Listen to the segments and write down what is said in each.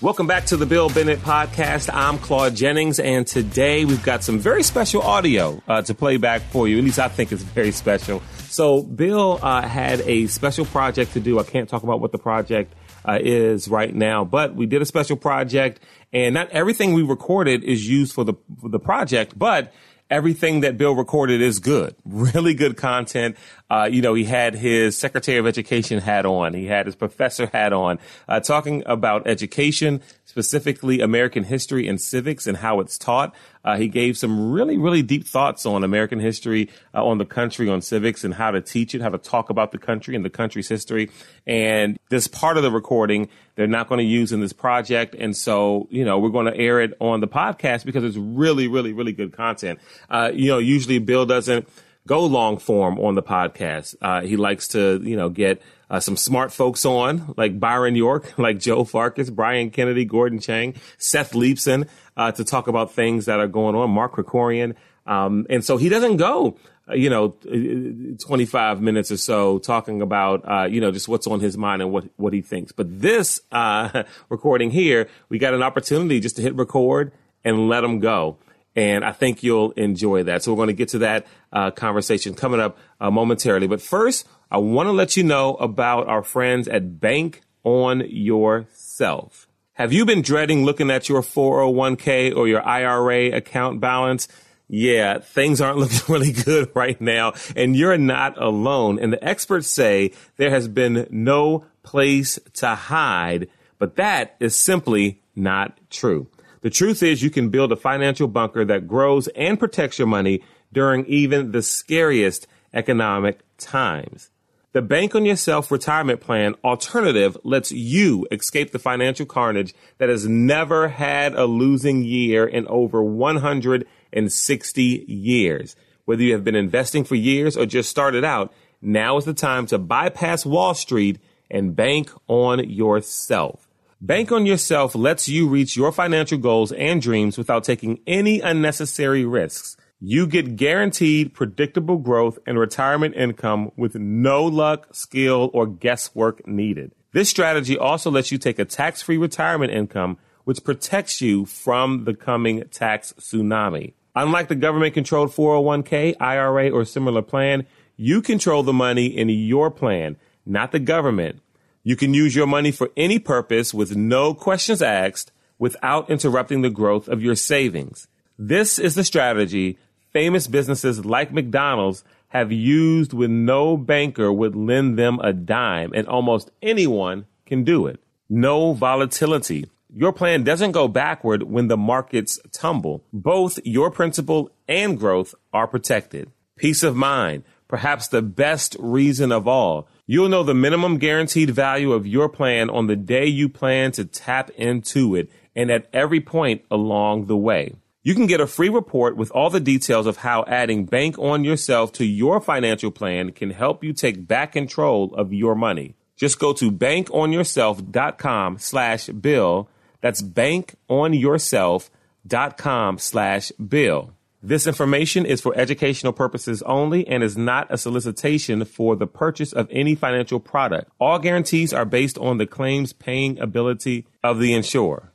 Welcome back to the Bill Bennett Podcast. I'm Claude Jennings, and today we've got some very special audio uh, to play back for you. At least I think it's very special. So, Bill uh, had a special project to do. I can't talk about what the project uh, is right now, but we did a special project, and not everything we recorded is used for the for the project, but everything that Bill recorded is good, really good content. Uh, you know, he had his Secretary of Education hat on, he had his professor hat on, uh, talking about education, specifically American history and civics and how it's taught. Uh, he gave some really, really deep thoughts on American history, uh, on the country, on civics, and how to teach it, how to talk about the country and the country's history. And this part of the recording they're not going to use in this project, and so you know we're going to air it on the podcast because it's really, really, really good content. Uh, you know, usually Bill doesn't go long form on the podcast. Uh, he likes to, you know, get uh, some smart folks on, like Byron York, like Joe Farkas, Brian Kennedy, Gordon Chang, Seth Leibsohn, uh, to talk about things that are going on, Mark Krikorian. Um, and so he doesn't go, uh, you know, 25 minutes or so talking about, uh, you know, just what's on his mind and what, what he thinks. But this, uh, recording here, we got an opportunity just to hit record and let him go. And I think you'll enjoy that. So we're going to get to that uh, conversation coming up uh, momentarily. But first, I want to let you know about our friends at Bank on Yourself. Have you been dreading looking at your 401k or your IRA account balance? Yeah, things aren't looking really good right now, and you're not alone. And the experts say there has been no place to hide, but that is simply not true. The truth is you can build a financial bunker that grows and protects your money during even the scariest economic times. The Bank on Yourself retirement plan alternative lets you escape the financial carnage that has never had a losing year in over 160 years. Whether you have been investing for years or just started out, now is the time to bypass Wall Street and bank on yourself. Bank on Yourself lets you reach your financial goals and dreams without taking any unnecessary risks. You get guaranteed predictable growth and retirement income with no luck, skill, or guesswork needed. This strategy also lets you take a tax free retirement income, which protects you from the coming tax tsunami. Unlike the government controlled 401k, IRA, or similar plan, you control the money in your plan, not the government. You can use your money for any purpose with no questions asked without interrupting the growth of your savings. This is the strategy famous businesses like McDonald's have used when no banker would lend them a dime and almost anyone can do it. No volatility. Your plan doesn't go backward when the markets tumble. Both your principal and growth are protected. Peace of mind. Perhaps the best reason of all. You'll know the minimum guaranteed value of your plan on the day you plan to tap into it and at every point along the way. You can get a free report with all the details of how adding Bank on Yourself to your financial plan can help you take back control of your money. Just go to bankonyourself.com slash bill. That's bankonyourself.com slash bill. This information is for educational purposes only and is not a solicitation for the purchase of any financial product. All guarantees are based on the claims paying ability of the insurer.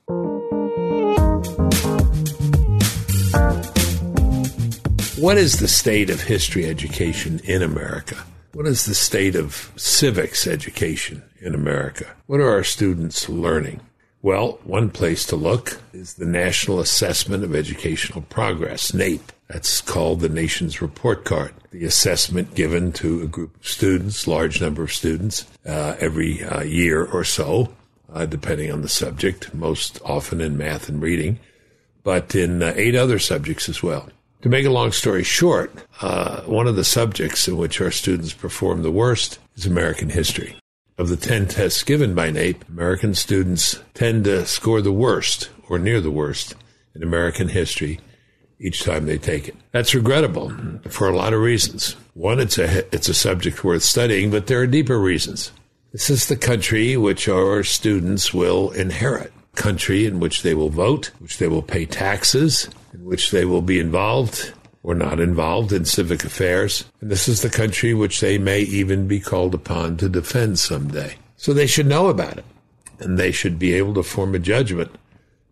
What is the state of history education in America? What is the state of civics education in America? What are our students learning? Well, one place to look is the National Assessment of Educational Progress, NAEP. That's called the nation's report card. The assessment given to a group of students, large number of students, uh, every uh, year or so, uh, depending on the subject, most often in math and reading, but in uh, eight other subjects as well. To make a long story short, uh, one of the subjects in which our students perform the worst is American history. Of the 10 tests given by NAEP, American students tend to score the worst or near the worst in American history each time they take it. That's regrettable for a lot of reasons. One, it's a, it's a subject worth studying, but there are deeper reasons. This is the country which our students will inherit. Country in which they will vote, which they will pay taxes, in which they will be involved or not involved in civic affairs, and this is the country which they may even be called upon to defend someday. So they should know about it. and they should be able to form a judgment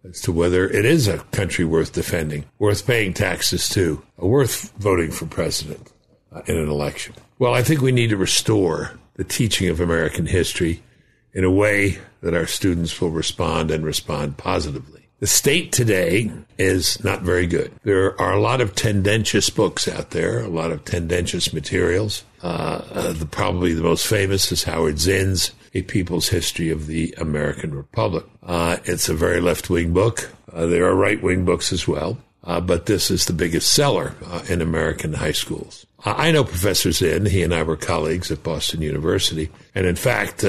as to whether it is a country worth defending, worth paying taxes to, worth voting for president uh, in an election. Well, I think we need to restore the teaching of American history in a way that our students will respond and respond positively. The state today is not very good. There are a lot of tendentious books out there, a lot of tendentious materials. Uh, uh, the, probably the most famous is Howard Zinn's A People's History of the American Republic. Uh, it's a very left wing book. Uh, there are right wing books as well. Uh, but this is the biggest seller uh, in American high schools. I know Professor Zinn. He and I were colleagues at Boston University. And in fact,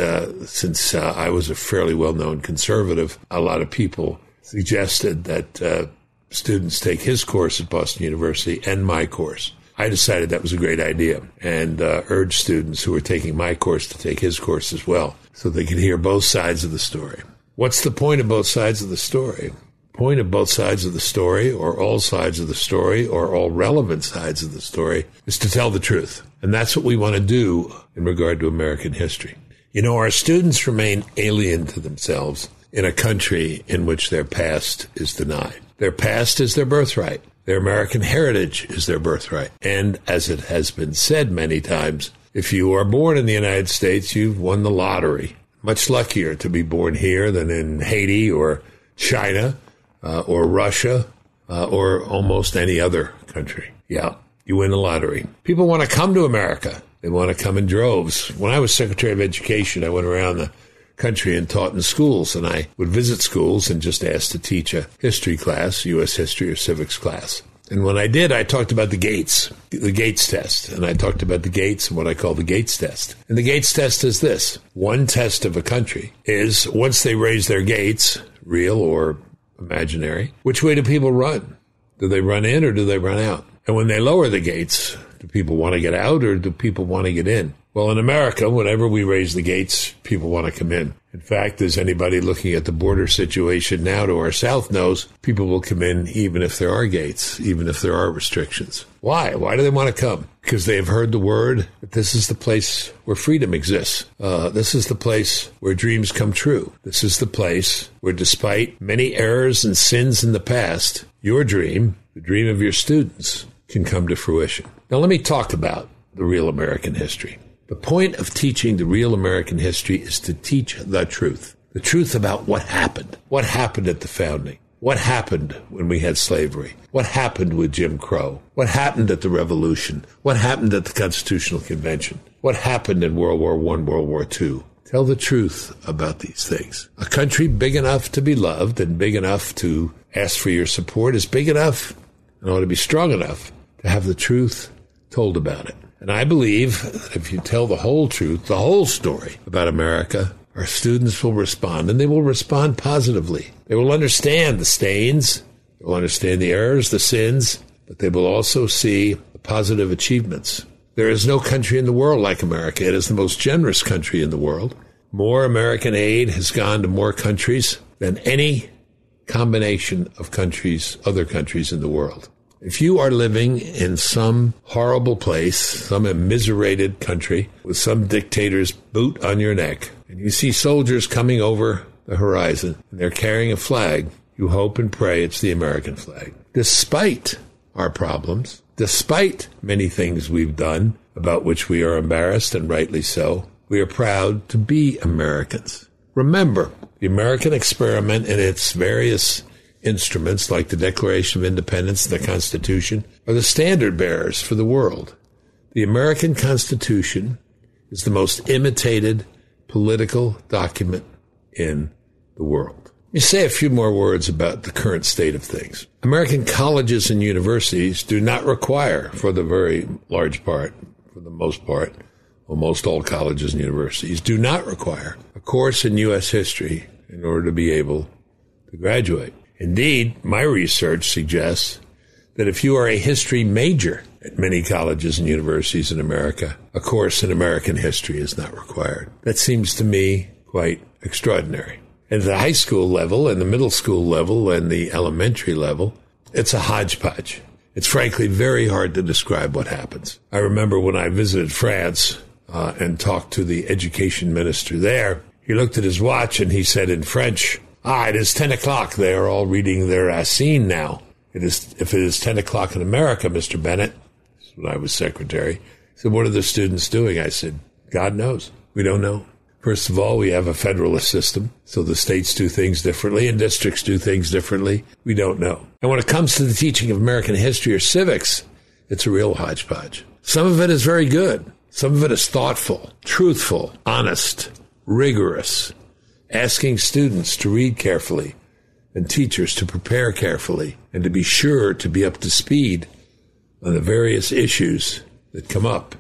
since I was a fairly well known conservative, a lot of people suggested that uh, students take his course at Boston University and my course. I decided that was a great idea and uh, urged students who were taking my course to take his course as well so they could hear both sides of the story. What's the point of both sides of the story? Point of both sides of the story, or all sides of the story, or all relevant sides of the story, is to tell the truth. And that's what we want to do in regard to American history. You know, our students remain alien to themselves in a country in which their past is denied. Their past is their birthright. Their American heritage is their birthright. And as it has been said many times, if you are born in the United States, you've won the lottery. Much luckier to be born here than in Haiti or China uh, or Russia uh, or almost any other country. Yeah, you win the lottery. People want to come to America. They want to come in droves. When I was Secretary of Education, I went around the country and taught in schools. And I would visit schools and just ask to teach a history class, U.S. history or civics class. And when I did, I talked about the Gates, the Gates test. And I talked about the Gates and what I call the Gates test. And the Gates test is this one test of a country is once they raise their gates, real or imaginary, which way do people run? Do they run in or do they run out? And when they lower the gates, do people want to get out or do people want to get in? Well, in America, whenever we raise the gates, people want to come in. In fact, as anybody looking at the border situation now to our south knows, people will come in even if there are gates, even if there are restrictions. Why? Why do they want to come? Because they have heard the word that this is the place where freedom exists. Uh, this is the place where dreams come true. This is the place where, despite many errors and sins in the past, your dream, the dream of your students, can come to fruition. Now, let me talk about the real American history. The point of teaching the real American history is to teach the truth. The truth about what happened. What happened at the founding. What happened when we had slavery? What happened with Jim Crow? What happened at the Revolution? What happened at the Constitutional Convention? What happened in World War I, World War II? Tell the truth about these things. A country big enough to be loved and big enough to ask for your support is big enough and ought to be strong enough to have the truth told about it. And I believe that if you tell the whole truth, the whole story about America, our students will respond, and they will respond positively. They will understand the stains, they will understand the errors, the sins, but they will also see the positive achievements. There is no country in the world like America. It is the most generous country in the world. More American aid has gone to more countries than any combination of countries, other countries in the world. If you are living in some horrible place, some immiserated country with some dictator's boot on your neck, and you see soldiers coming over the horizon and they're carrying a flag, you hope and pray it's the American flag. Despite our problems, despite many things we've done about which we are embarrassed and rightly so, we are proud to be Americans. Remember, the American experiment in its various instruments like the Declaration of Independence and the Constitution are the standard bearers for the world. The American Constitution is the most imitated political document in the world. Let me say a few more words about the current state of things. American colleges and universities do not require, for the very large part, for the most part, almost all colleges and universities do not require a course in U.S. history in order to be able to graduate. Indeed, my research suggests that if you are a history major at many colleges and universities in America, a course in American history is not required. That seems to me quite extraordinary. At the high school level and the middle school level and the elementary level, it's a hodgepodge. It's frankly very hard to describe what happens. I remember when I visited France uh, and talked to the education minister there, He looked at his watch and he said in French, Ah, it is 10 o'clock. They are all reading their Racine now. It is, if it is 10 o'clock in America, Mr. Bennett, when I was secretary, said, what are the students doing? I said, God knows. We don't know. First of all, we have a federalist system, so the states do things differently and districts do things differently. We don't know. And when it comes to the teaching of American history or civics, it's a real hodgepodge. Some of it is very good. Some of it is thoughtful, truthful, honest, rigorous, asking students to read carefully and teachers to prepare carefully and to be sure to be up to speed on the various issues that come up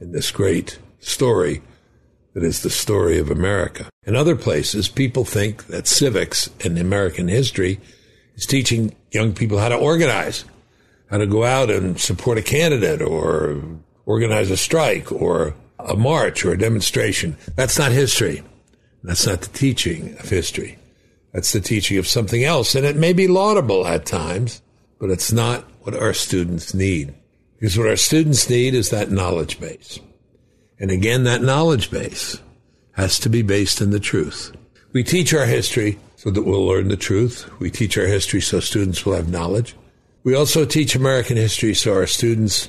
in this great story that is the story of America. In other places, people think that civics and American history is teaching young people how to organize, how to go out and support a candidate or organize a strike or a march or a demonstration. That's not history. That's not the teaching of history. That's the teaching of something else. And it may be laudable at times, but it's not what our students need. Because what our students need is that knowledge base. And again, that knowledge base has to be based in the truth. We teach our history so that we'll learn the truth. We teach our history so students will have knowledge. We also teach American history so our students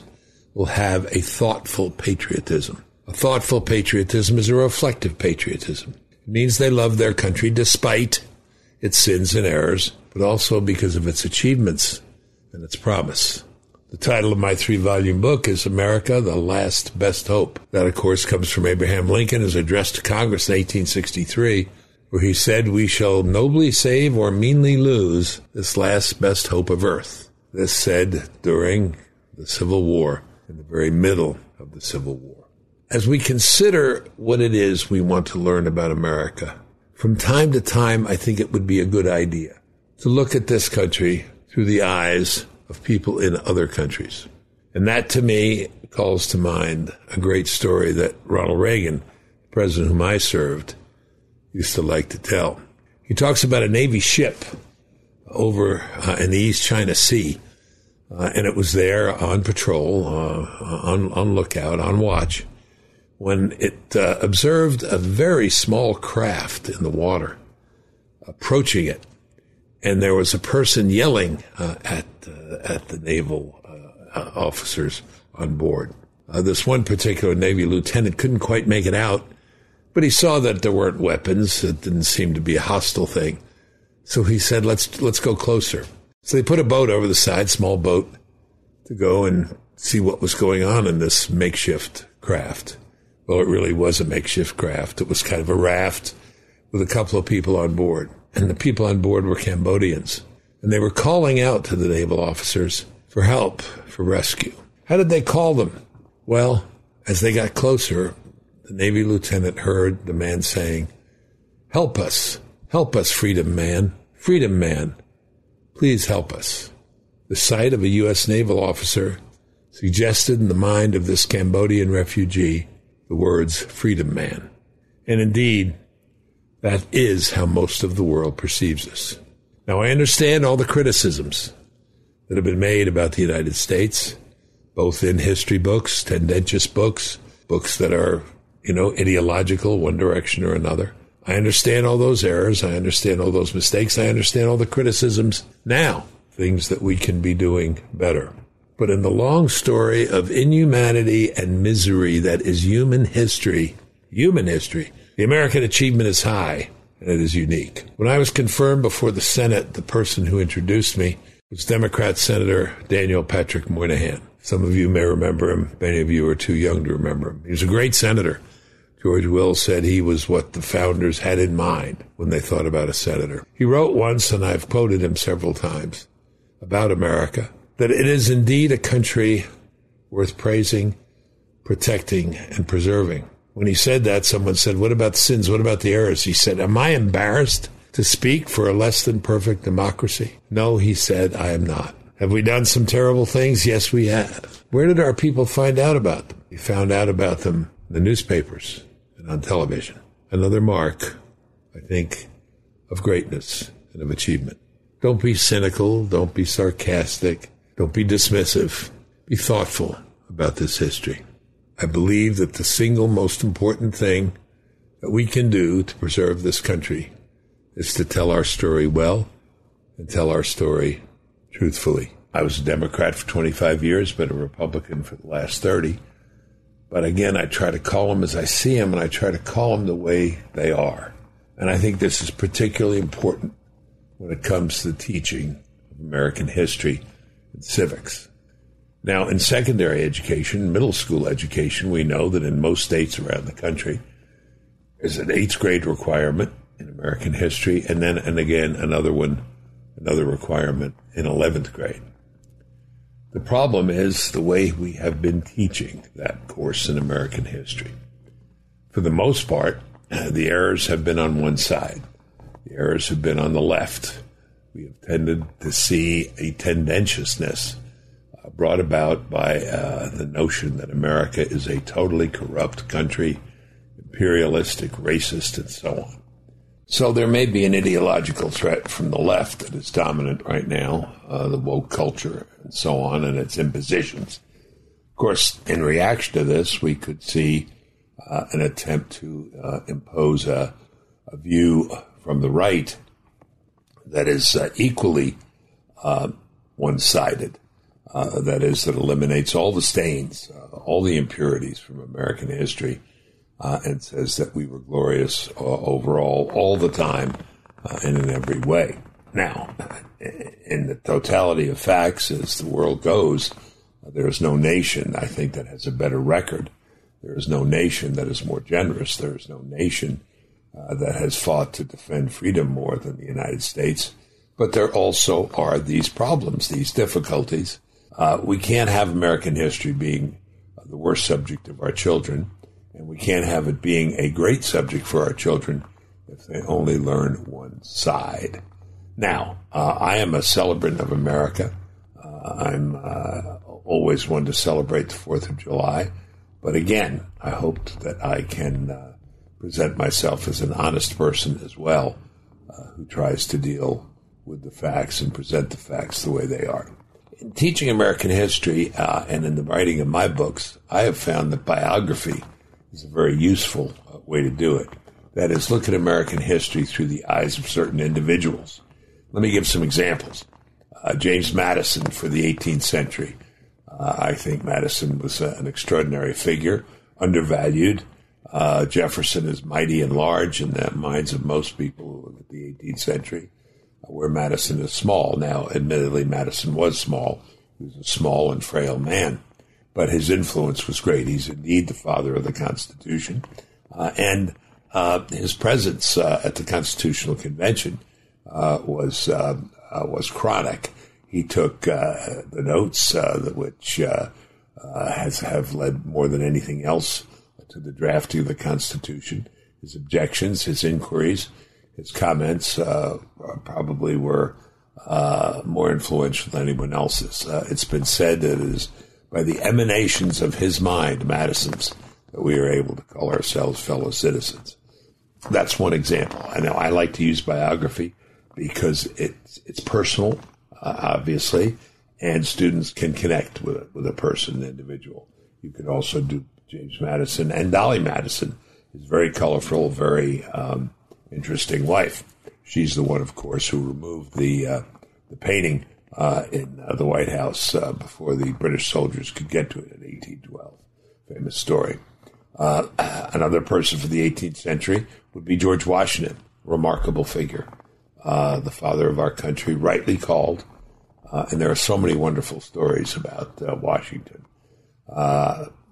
will have a thoughtful patriotism. A thoughtful patriotism is a reflective patriotism. It means they love their country despite its sins and errors, but also because of its achievements and its promise. The title of my three volume book is America, the Last Best Hope. That, of course, comes from Abraham Lincoln, his address to Congress in 1863, where he said, We shall nobly save or meanly lose this last best hope of earth. This said during the Civil War, in the very middle of the Civil War. As we consider what it is we want to learn about America, from time to time, I think it would be a good idea to look at this country through the eyes of people in other countries. And that to me calls to mind a great story that Ronald Reagan, the president whom I served, used to like to tell. He talks about a Navy ship over uh, in the East China Sea, uh, and it was there on patrol, uh, on, on lookout, on watch, when it uh, observed a very small craft in the water approaching it and there was a person yelling uh, at uh, at the naval uh, officers on board. Uh, this one particular Navy lieutenant couldn't quite make it out, but he saw that there weren't weapons. It didn't seem to be a hostile thing, so he said, "Let's let's go closer." So they put a boat over the side, small boat, to go and see what was going on in this makeshift craft. Well, it really was a makeshift craft. It was kind of a raft with a couple of people on board and the people on board were Cambodians. And they were calling out to the naval officers for help, for rescue. How did they call them? Well, as they got closer, the Navy lieutenant heard the man saying, Help us, help us, freedom man, freedom man, please help us. The sight of a U.S. naval officer suggested in the mind of this Cambodian refugee the words freedom man. And indeed, that is how most of the world perceives us. Now, I understand all the criticisms that have been made about the United States, both in history books, tendentious books, books that are, you know, ideological, one direction or another. I understand all those errors. I understand all those mistakes. I understand all the criticisms now, things that we can be doing better. But in the long story of inhumanity and misery that is human history, human history, the American achievement is high and it is unique. When I was confirmed before the Senate, the person who introduced me was Democrat Senator Daniel Patrick Moynihan. Some of you may remember him. Many of you are too young to remember him. He was a great senator. George Will said he was what the founders had in mind when they thought about a senator. He wrote once, and I've quoted him several times, about America, that it is indeed a country worth praising, protecting, and preserving. When he said that, someone said, What about the sins? What about the errors? He said, Am I embarrassed to speak for a less than perfect democracy? No, he said, I am not. Have we done some terrible things? Yes, we have. Where did our people find out about them? We found out about them in the newspapers and on television. Another mark, I think, of greatness and of achievement. Don't be cynical. Don't be sarcastic. Don't be dismissive. Be thoughtful about this history. I believe that the single most important thing that we can do to preserve this country is to tell our story well and tell our story truthfully. I was a Democrat for 25 years, but a Republican for the last 30. But again, I try to call them as I see them, and I try to call them the way they are. And I think this is particularly important when it comes to the teaching of American history civics. Now, in secondary education, middle school education, we know that in most states around the country, there's an eighth grade requirement in American history, and then, and again, another one, another requirement in 11th grade. The problem is the way we have been teaching that course in American history. For the most part, the errors have been on one side. The errors have been on the left. We have tended to see a tendentiousness uh, brought about by uh, the notion that America is a totally corrupt country, imperialistic, racist, and so on. So there may be an ideological threat from the left that is dominant right now, uh, the woke culture and so on, and its impositions. Of course, in reaction to this, we could see uh, an attempt to uh, impose a, a, view from the right that is uh, equally uh, one sided. Uh, that is, that eliminates all the stains, all the impurities from American history uh, and says that we were glorious uh, overall all the time uh, and in every way. Now, in the totality of facts, as the world goes, there is no nation, I think, that has a better record. There is no nation that is more generous. There is no nation uh, that has fought to defend freedom more than the United States. But there also are these problems, these difficulties. Uh, we can't have American history being the worst subject of our children. And we can't have it being a great subject for our children if they only learn one side. Now, uh, I am a celebrant of America. Uh, I'm uh, always one to celebrate the 4th of July. But again, I hope that I can uh, present myself as an honest person as well, uh, who tries to deal with the facts and present the facts the way they are. In teaching American history uh, and in the writing of my books, I have found that biography is a very useful uh, way to do it. That is, look at American history through the eyes of certain individuals. Let me give some examples. Uh, James Madison for the 18th century. Uh, I think Madison was uh, an extraordinary figure, undervalued. Uh, Jefferson is mighty and large in the minds of most people at the 18th century, uh, where Madison is small. Now, admittedly, Madison was small. He was a small and frail man but his influence was great. He's indeed the father of the Constitution. Uh, and uh, his presence uh, at the Constitutional Convention uh, was um, was chronic. He took the notes, which has have led more than anything else to the drafting of the Constitution. His objections, his inquiries, his comments uh, probably were uh, more influential than anyone else's. Uh, it's been said that it is by the emanations of his mind, Madison's, that we are able to call ourselves fellow citizens. That's one example. I know I like to use biography because it's it's personal, uh, obviously, and students can connect with a, with a person, an individual. You could also do James Madison and Dolley Madison, his very colorful, very um, interesting wife. She's the one, of course, who removed the uh, the painting uh, in uh, the White House uh, before the British soldiers could get to it in 1812. Famous story. Uh, another person for the 18th century would be George Washington, remarkable figure, uh, the father of our country, rightly called. And there are so many wonderful stories about Washington.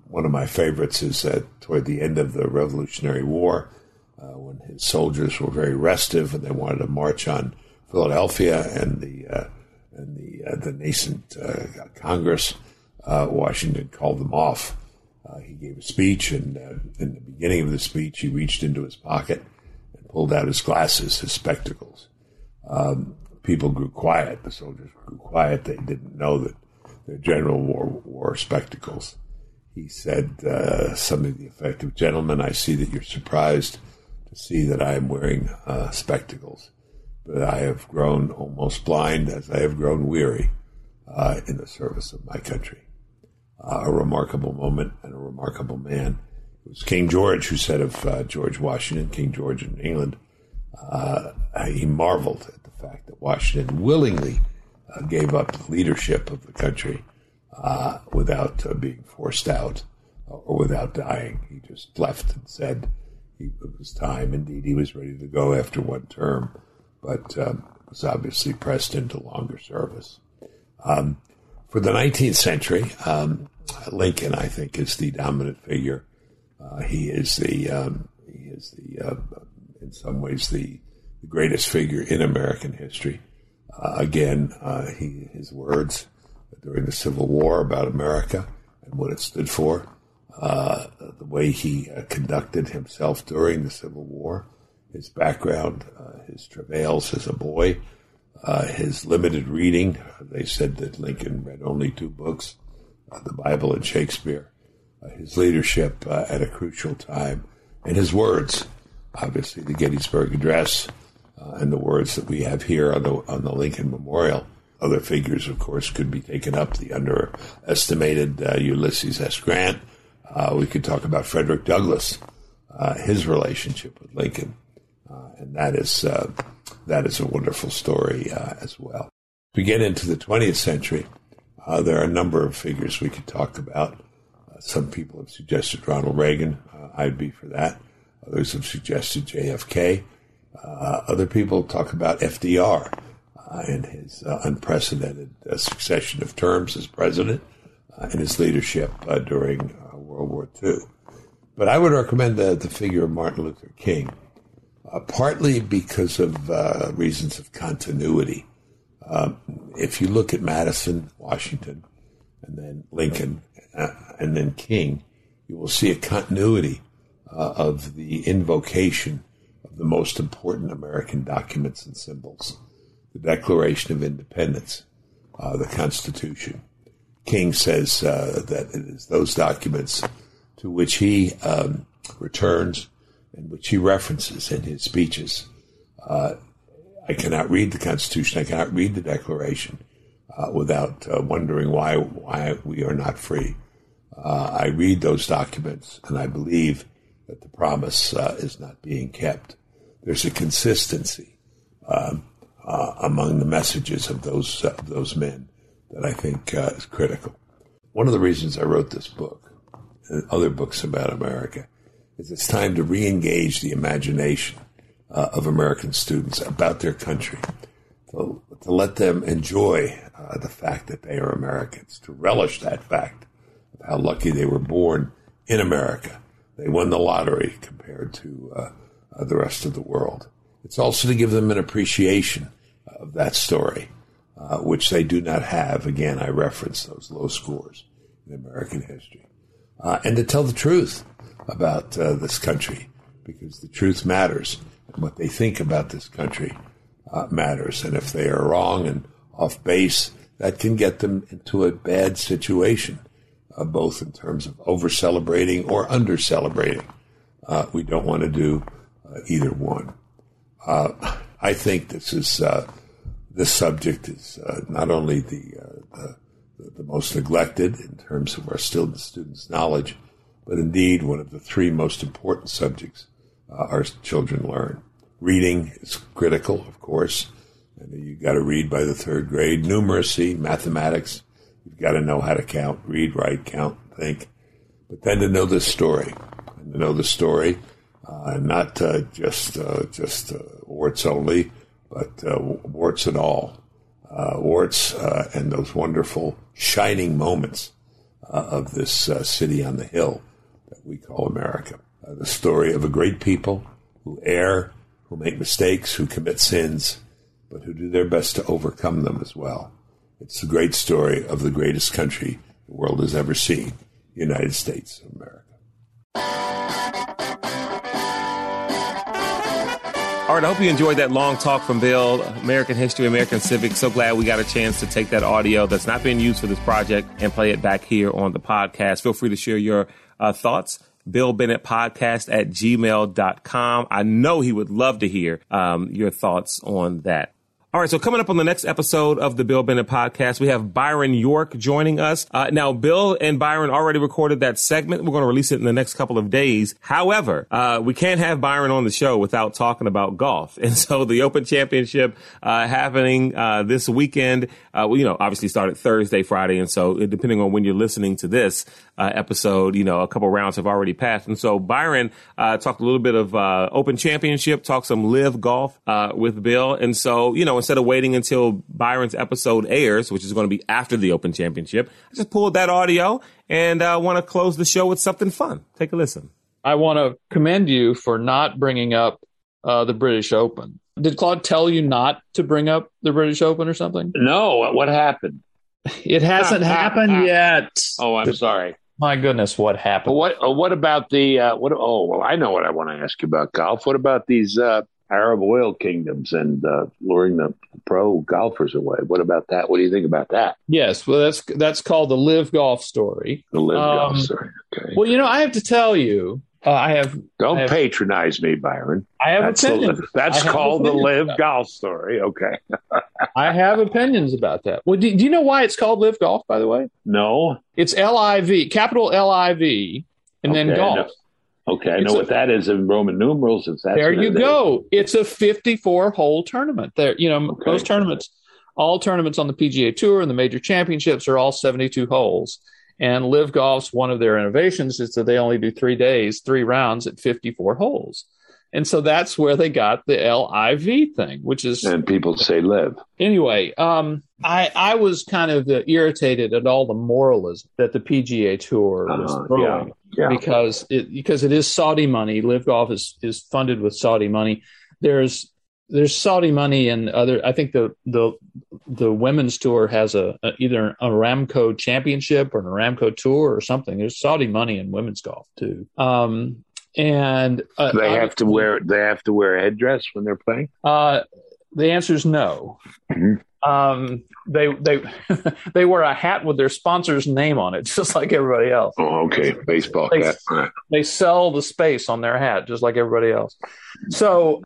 One of my favorites is that toward the end of the Revolutionary War, when his soldiers were very restive and they wanted to march on Philadelphia, and the and the uh, the nascent uh, Congress, uh, Washington called them off. Uh, he gave a speech, and uh, in the beginning of the speech, he reached into his pocket and pulled out his glasses, his spectacles. Um, people grew quiet. The soldiers grew quiet. They didn't know that their general wore, wore spectacles. He said uh, something to the effect of, "Gentlemen, I see that you're surprised to see that I am wearing spectacles." but I have grown almost blind as I have grown weary uh, in the service of my country. Uh, a remarkable moment and a remarkable man It was King George who said of uh, George Washington, King George in England, uh, he marveled at the fact that Washington willingly uh, gave up the leadership of the country uh, without uh, being forced out or without dying. He just left and said he, it was time. Indeed, he was ready to go after one term, but um, was obviously pressed into longer service. Um, for the 19th century, um, Lincoln, I think, is the dominant figure. Uh, he is the um, he is the uh, in some ways the, the, greatest figure in American history. Uh, again, uh, he, his words during the Civil War about America and what it stood for, uh, the way he uh, conducted himself during the Civil War, his background, his travails as a boy, his limited reading. They said that Lincoln read only two books uh, the Bible and Shakespeare, uh, his leadership uh, at a crucial time, and his words, obviously the Gettysburg Address, and the words that we have here on the on the Lincoln Memorial. Other figures, of course, could be taken up. The underestimated Ulysses S. Grant. we could talk about Frederick Douglass, his relationship with Lincoln, and that is that is a wonderful story as well. We get into the 20th century. Uh, there are a number of figures we could talk about. Uh, some people have suggested Ronald Reagan. Uh, I'd be for that. Others have suggested JFK. Uh, other people talk about FDR uh, and his uh, unprecedented succession of terms as president and his leadership during World War II. But I would recommend the, the figure of Martin Luther King, partly because of reasons of continuity. Um, if you look at Madison, Washington, and then Lincoln, uh, and then King, you will see a continuity uh, of the invocation of the most important American documents and symbols the Declaration of Independence, uh, the Constitution. King says uh, that it is those documents to which he um, returns and which he references in his speeches uh, I cannot read the Constitution. I cannot read the Declaration uh, without uh, wondering why why we are not free. Uh, I read those documents and I believe that the promise is not being kept. There's a consistency um, uh, among the messages of those of those men that I think uh, is critical. One of the reasons I wrote this book and other books about America is it's time to re-engage the imagination uh, of American students about their country, to, to let them enjoy uh, the fact that they are Americans, to relish that fact of how lucky they were born in America. They won the lottery compared to uh, uh the rest of the world. It's also to give them an appreciation of that story, uh, which they do not have. Again, I reference those low scores in American history. Uh, and to tell the truth about this country, because the truth matters And what they think about this country uh, matters. And if they are wrong and off base, that can get them into a bad situation, uh, both in terms of over celebrating or under celebrating. Uh, we don't want to do uh, either one. Uh, I think this is uh, this subject is not only the, the, the most neglected in terms of our students knowledge, but indeed one of the three most important subjects our children learn. Reading is critical, of course. And you've got to read by the third grade. Numeracy, mathematics, you've got to know how to count, read, write, count, think. But then to know the story, and to know the story, uh, not uh, just uh, just uh, warts only, but uh, warts and all. Uh, warts and those wonderful shining moments of this city on the hill that we call America. the story of a great people who err who make mistakes, who commit sins, but who do their best to overcome them as well. It's the great story of the greatest country the world has ever seen, the United States of America. All right, I hope you enjoyed that long talk from Bill, American history, American civics. So glad we got a chance to take that audio that's not being used for this project and play it back here on the podcast. Feel free to share your uh, thoughts Bill Bennett podcast at gmail.com. I know he would love to hear um, your thoughts on that. All right, so coming up on the next episode of the Bill Bennett podcast, we have Byron York joining us. Uh, now, Bill and Byron already recorded that segment. We're going to release it in the next couple of days. However, uh, we can't have Byron on the show without talking about golf. And so the Open Championship uh, happening uh, this weekend, uh, well, you know, obviously started Thursday, Friday. And so depending on when you're listening to this uh, episode, you know, a couple rounds have already passed. And so Byron talked a little bit of Open Championship, talked some live golf with Bill. And so, you know, instead of waiting until Byron's episode airs, which is going to be after the Open Championship, I just pulled that audio and I uh, want to close the show with something fun. Take a listen. I want to commend you for not bringing up uh, the British Open. Did Claude tell you not to bring up the British Open or something? No. What happened? It hasn't happened yet. Oh, I'm sorry. My goodness, what happened? what uh, What about the uh, what? Oh, well, I know what I want to ask you about golf. What about these uh, Arab oil kingdoms and uh, luring the pro golfers away. What about that? What do you think about that? Yes, well, that's that's called the live golf story. The LIV um, golf story. Okay. Well, you know, I have to tell you, uh, I have. Don't I have, patronize me, Byron. I have that's opinions. A, that's called the live golf story. Okay. I have opinions about that. Well, do, do you know why it's called live golf? By the way, no. It's L I V, capital L I V, and okay, then golf. No. Okay, I know a, what that is in Roman numerals. If that's there, you go. It's a 54 hole tournament. There, you know, okay. most tournaments, all tournaments on the PGA Tour and the major championships are all 72 holes. And LIV Golf's one of their innovations is that they only do three days, three rounds at 54 holes. And so that's where they got the LIV thing, which is and people say live. Anyway, um, I I was kind of irritated at all the moralism that the PGA Tour was uh, throwing yeah, yeah. because it because it is Saudi money. LIV Golf is is funded with Saudi money. There's there's Saudi money and other. I think the the the women's tour has a, a either an Aramco championship or an Aramco tour or something. There's Saudi money in women's golf too. Um, and uh, they have to wear they have to wear a headdress when they're playing. Uh, the answer is no. Mm-hmm. Um, they they they wear a hat with their sponsor's name on it, just like everybody else. Oh, okay, baseball they, hat. They sell the space on their hat, just like everybody else. So,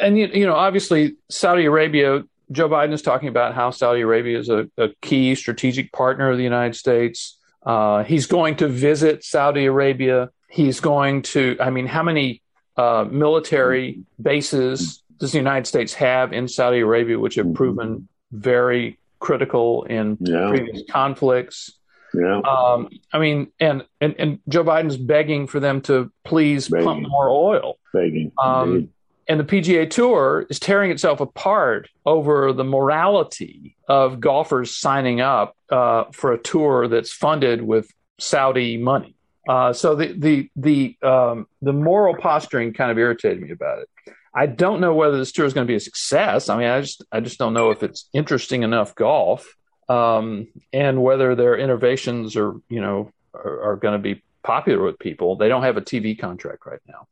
and you, you know, obviously, Saudi Arabia. Joe Biden is talking about how Saudi Arabia is a, a key strategic partner of the United States. Uh, he's going to visit Saudi Arabia He's going to, I mean, how many uh, military bases does the United States have in Saudi Arabia, which have proven very critical in yeah. previous conflicts? Yeah. Um, I mean, and, and, and Joe Biden's begging for them to please begging. pump more oil. Begging. Um, and the PGA Tour is tearing itself apart over the morality of golfers signing up uh, for a tour that's funded with Saudi money. Uh, so the the the um, the moral posturing kind of irritated me about it. I don't know whether this tour is going to be a success. I mean, I just I just don't know if it's interesting enough golf, um, and whether their innovations are you know are, are, going to be popular with people. They don't have a TV contract right now,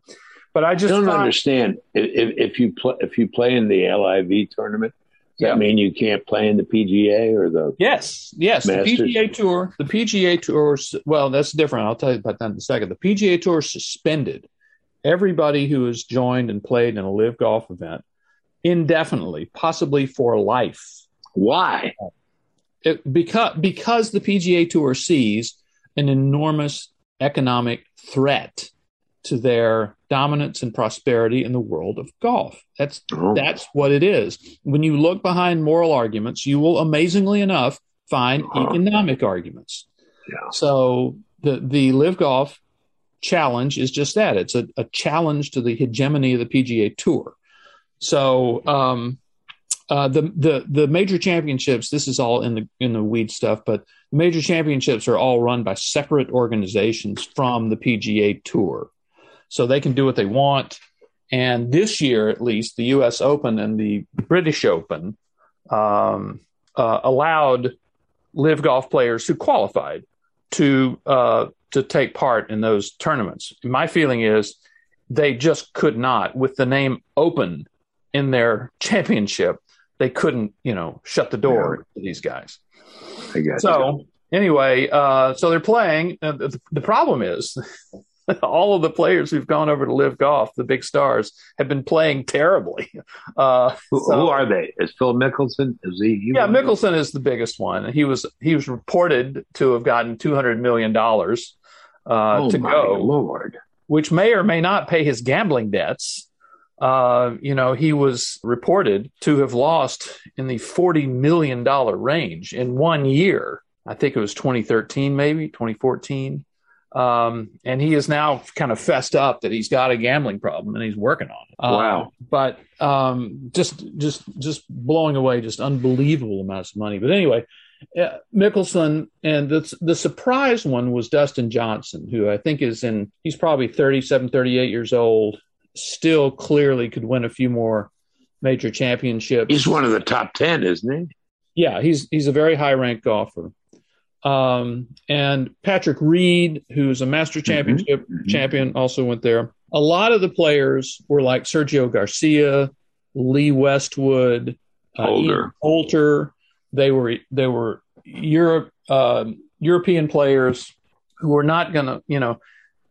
but I just I don't understand if, if you play if you play in the LIV tournament does that mean you can't play in the PGA or the Yes, yes. Masters? The PGA Tour, the PGA Tour. Well, that's different. I'll tell you about that in a second. The PGA Tour suspended everybody who has joined and played in a LIV golf event indefinitely, possibly for life. Why? It, because because the PGA Tour sees an enormous economic threat to their dominance and prosperity in the world of golf. That's oh. that's what it is. When you look behind moral arguments, you will amazingly enough find uh-huh. economic arguments. Yeah. So the the LIV golf challenge is just that. It's a, a challenge to the hegemony of the PGA Tour. So um, uh, the the the major championships. This is all in the in the weed stuff, but the major championships are all run by separate organizations from the PGA Tour so they can do what they want. And this year, at least, the U.S. Open and the British Open um, uh, allowed LIV golf players who qualified to uh, to take part in those tournaments. My feeling is they just could not, with the name Open in their championship, they couldn't, you know, shut the door yeah. to these guys. So anyway, uh, so they're playing. Uh, the, the problem is all of the players who've gone over to LIV golf, the big stars, have been playing terribly. Uh, Who, so- who are they? Is Phil Mickelson? Is he? he yeah? Mickelson is the biggest one. He was he was reported to have gotten two hundred million dollars uh, oh to my go, lord! which may or may not pay his gambling debts. Uh, you know, he was reported to have lost in the forty million dollar range in one year. I think it was 2013, maybe 2014. Um, and he is now kind of fessed up that he's got a gambling problem and he's working on it. Uh, Wow. but um, just just just blowing away just unbelievable amounts of money. But anyway, uh, Mickelson and the the surprise one was Dustin Johnson, who I think is in he's probably 37, 38 years old, still clearly could win a few more major championships. He's one of the top ten, isn't he? Yeah, he's he's a very high ranked golfer. Um, and Patrick Reed, who's a Master Championship mhm. champion, also went there. A lot of the players were like Sergio Garcia, Lee Westwood, uh, Holder. Ian Poulter. They were they were Europe um European players who were not going to, you know,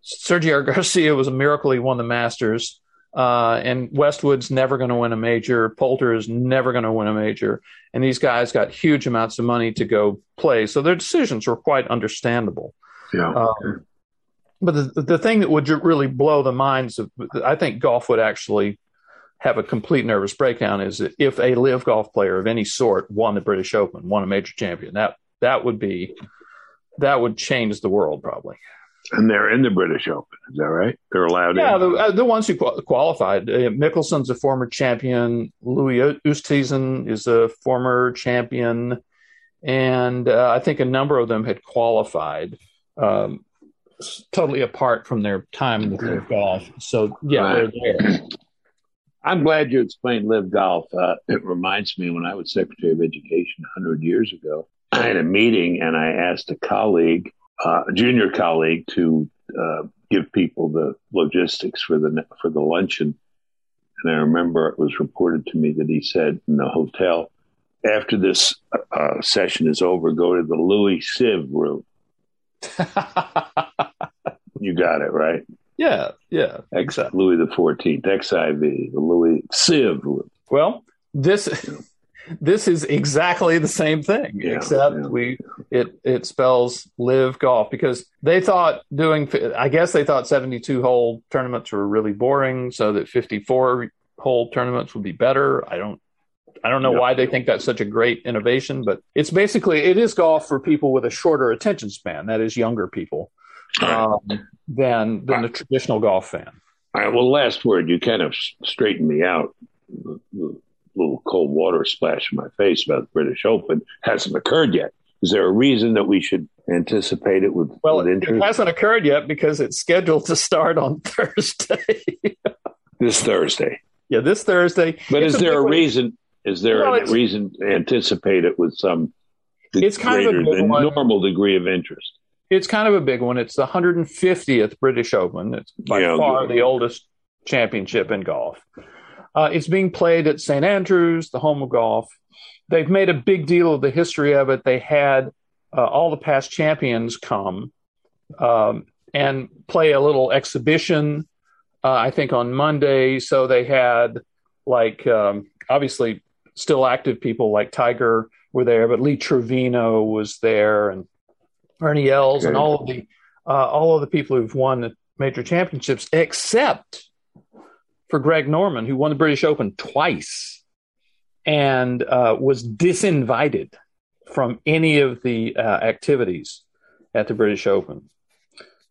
Sergio Garcia was a miracle he won the Masters. Uh, and Westwood's never going to win a major. Poulter is never going to win a major. And these guys got huge amounts of money to go play. So their decisions were quite understandable. Yeah. Um, but the, the thing that would really blow the minds of, I think golf would actually have a complete nervous breakdown is that if a LIV golf player of any sort won the British Open, won a major champion, that, that would be, that would change the world probably. And they're in the British Open. Is that right? They're allowed Yeah, in. the, uh, the ones who qual- qualified. Uh, Mickelson's a former champion. Louis Oosthuizen is a former champion, and uh, I think a number of them had qualified, um, totally apart from their time with their golf. So yeah, Right. they're there. I'm glad you explained LIV golf. Uh, it reminds me when I was Secretary of Education 100 years ago, I had a meeting and I asked a colleague, uh, a junior colleague, to uh, give people the logistics for the for the luncheon. And I remember it was reported to me that he said in the hotel, after this uh, session is over, go to the Louis Civ room. You got it right. yeah, yeah, exactly. Louis the Fourteenth, XIV, the Louis Civ room. Well, this this is exactly the same thing, Yeah, except yeah. we it it spells LIV golf because they thought doing I guess they thought 72 hole tournaments were really boring, so that 54 hole tournaments would be better. I don't I don't know Yeah. why they think that's such a great innovation, but it's basically it is golf for people with a shorter attention span, that is younger people, um, than than the traditional golf fan. All right. Well, last word. You kind of straightened me out. The, the little cold water splash in my face about the British Open hasn't occurred yet. Is there a reason that we should anticipate it with, Well, with it interest hasn't occurred yet because it's scheduled to start on Thursday. this Thursday? yeah, this Thursday. But It's is there a reason? Is there Well, a reason to anticipate it with some It's kind of a big than one. normal degree of interest? It's kind of a big one. It's the 150th British Open. It's by Yeah, far the oldest championship in golf. Uh, it's being played at St Andrews, the home of golf. They've made a big deal of the history of it. They had uh, all the past champions come um, and play a little exhibition. Uh, I think on Monday. So they had like um, obviously still active people like Tiger were there, but Lee Trevino was there and Ernie Els and all of the uh, all of the people who've won the major championships, except for Greg Norman, who won the British Open twice and uh, was disinvited from any of the uh, activities at the British Open.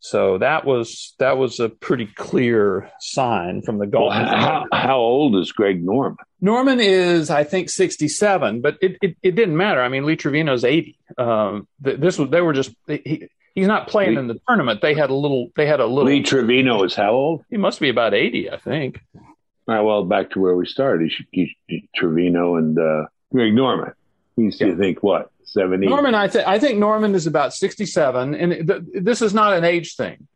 So that was that was a pretty clear sign from the Well, golf. how, how old is Greg Norman? Norman is, I think, sixty-seven, but it, it, it didn't matter. I mean, Lee Trevino's eighty. Um, this was they were just he, he's not playing Lee- in the tournament. They had a little. They had a little. Lee Trevino is how old? he must be about eighty, I think. All right, well, back to where we started. He's, he's Trevino and uh, Greg Norman. He's, you think, what, 70? Norman, I think I think Norman is about sixty-seven, and th- this is not an age thing.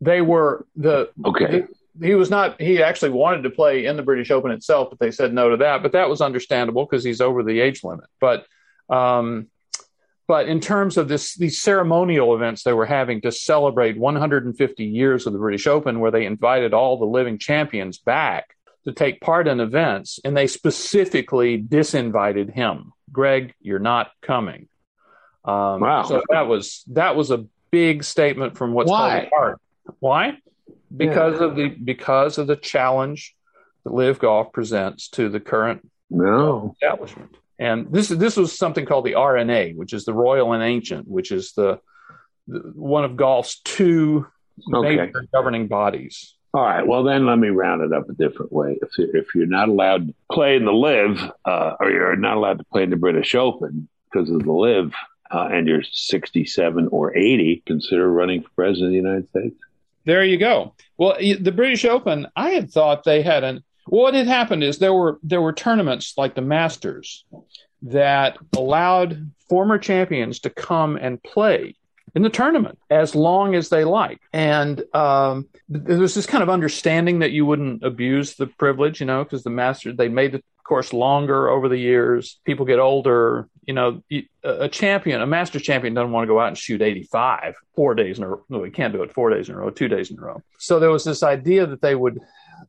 They were the Okay. he was not he actually wanted to play in the british open itself but they said no to that but that was understandable because he's over the age limit but um but in terms of this, these ceremonial events they were having to celebrate 150 years of the British Open, where they invited all the living champions back to take part in events, and they specifically disinvited him. Greg, you're not coming. Um, wow. So that was that was a big statement from what's Why? called R&A. Why? Because yeah. of the because of the challenge that LIV Golf presents to the current no. establishment. And this this was something called the R&A, which is the Royal and Ancient, which is the, the one of golf's two okay. major governing bodies. All right. Well, then let me round it up a different way. If you're, if you're not allowed to play in the LIV, uh, or you're not allowed to play in the British Open because of the LIV, uh, and you're 67 or 80, consider running for president of the United States. There you go. Well, the British Open, I had thought they had an. What had happened is there were there were tournaments like the Masters that allowed former champions to come and play in the tournament as long as they like. And um, there was this kind of understanding that you wouldn't abuse the privilege, you know, because the Masters they made the course longer over the years. People get older. You know, a champion, a master champion, doesn't want to go out and shoot 85 four days in a row. No, he can't do it four days in a row, two days in a row. So there was this idea that they would,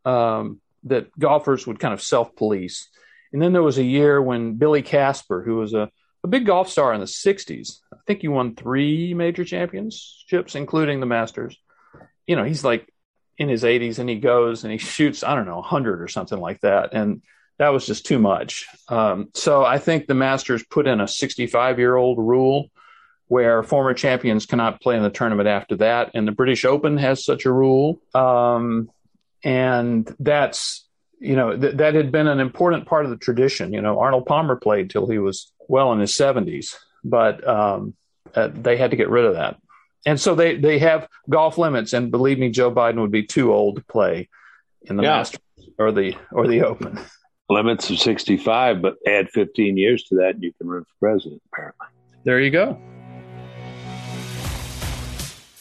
um, that golfers would kind of self police. And then there was a year when Billy Casper, who was a, a big golf star in the 60s, I think he won three major championships, including the Masters. You know, he's like in his 80s and he goes and he shoots, I don't know, 100 or something like that. And that was just too much. Um, so I think the Masters put in a 65 year old rule where former champions cannot play in the tournament after that. And the British Open has such a rule. Um, and that's, you know, th- that had been an important part of the tradition. You know, Arnold Palmer played till he was well in his 70s, but um, uh, they had to get rid of that. And so they, they have golf limits. And believe me, Joe Biden would be too old to play in the yeah. Masters or the or the Open limits of 65, but add 15 years to that, and you can run for president, apparently. There you go.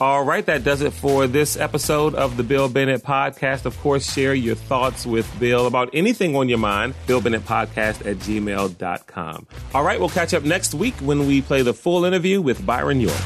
All right, that does it for this episode of the Bill Bennett Podcast. Of course, share your thoughts with Bill about anything on your mind. Bill Bennett Podcast at gmail.com. All right, we'll catch up next week when we play the full interview with Byron York.